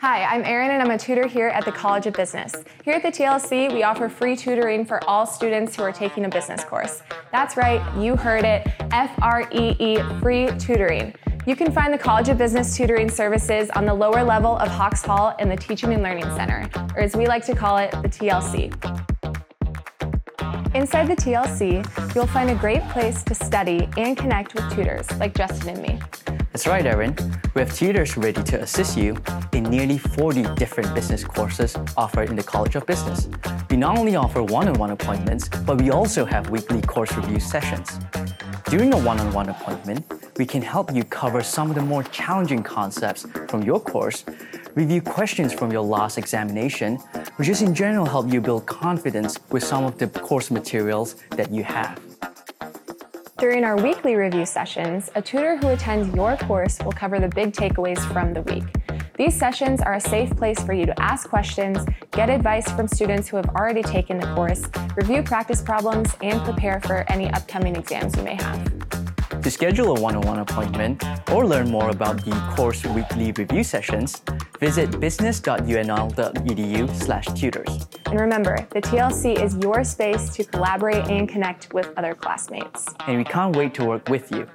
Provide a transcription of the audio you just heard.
Hi, I'm Erin and I'm a tutor here at the College of Business. Here at the TLC, we offer free tutoring for all students who are taking a business course. That's right, you heard it F R E E, free tutoring. You can find the College of Business tutoring services on the lower level of Hawks Hall in the Teaching and Learning Center, or as we like to call it, the TLC. Inside the TLC, you'll find a great place to study and connect with tutors like Justin and me. That's right, Erin. We have tutors ready to assist you in nearly 40 different business courses offered in the College of Business. We not only offer one on one appointments, but we also have weekly course review sessions. During a one on one appointment, we can help you cover some of the more challenging concepts from your course, review questions from your last examination, or just in general help you build confidence with some of the course materials that you have. During our weekly review sessions, a tutor who attends your course will cover the big takeaways from the week. These sessions are a safe place for you to ask questions, get advice from students who have already taken the course, review practice problems, and prepare for any upcoming exams you may have. To schedule a one on one appointment or learn more about the course weekly review sessions, visit business.unl.edu/slash tutors. And remember, the TLC is your space to collaborate and connect with other classmates. And we can't wait to work with you.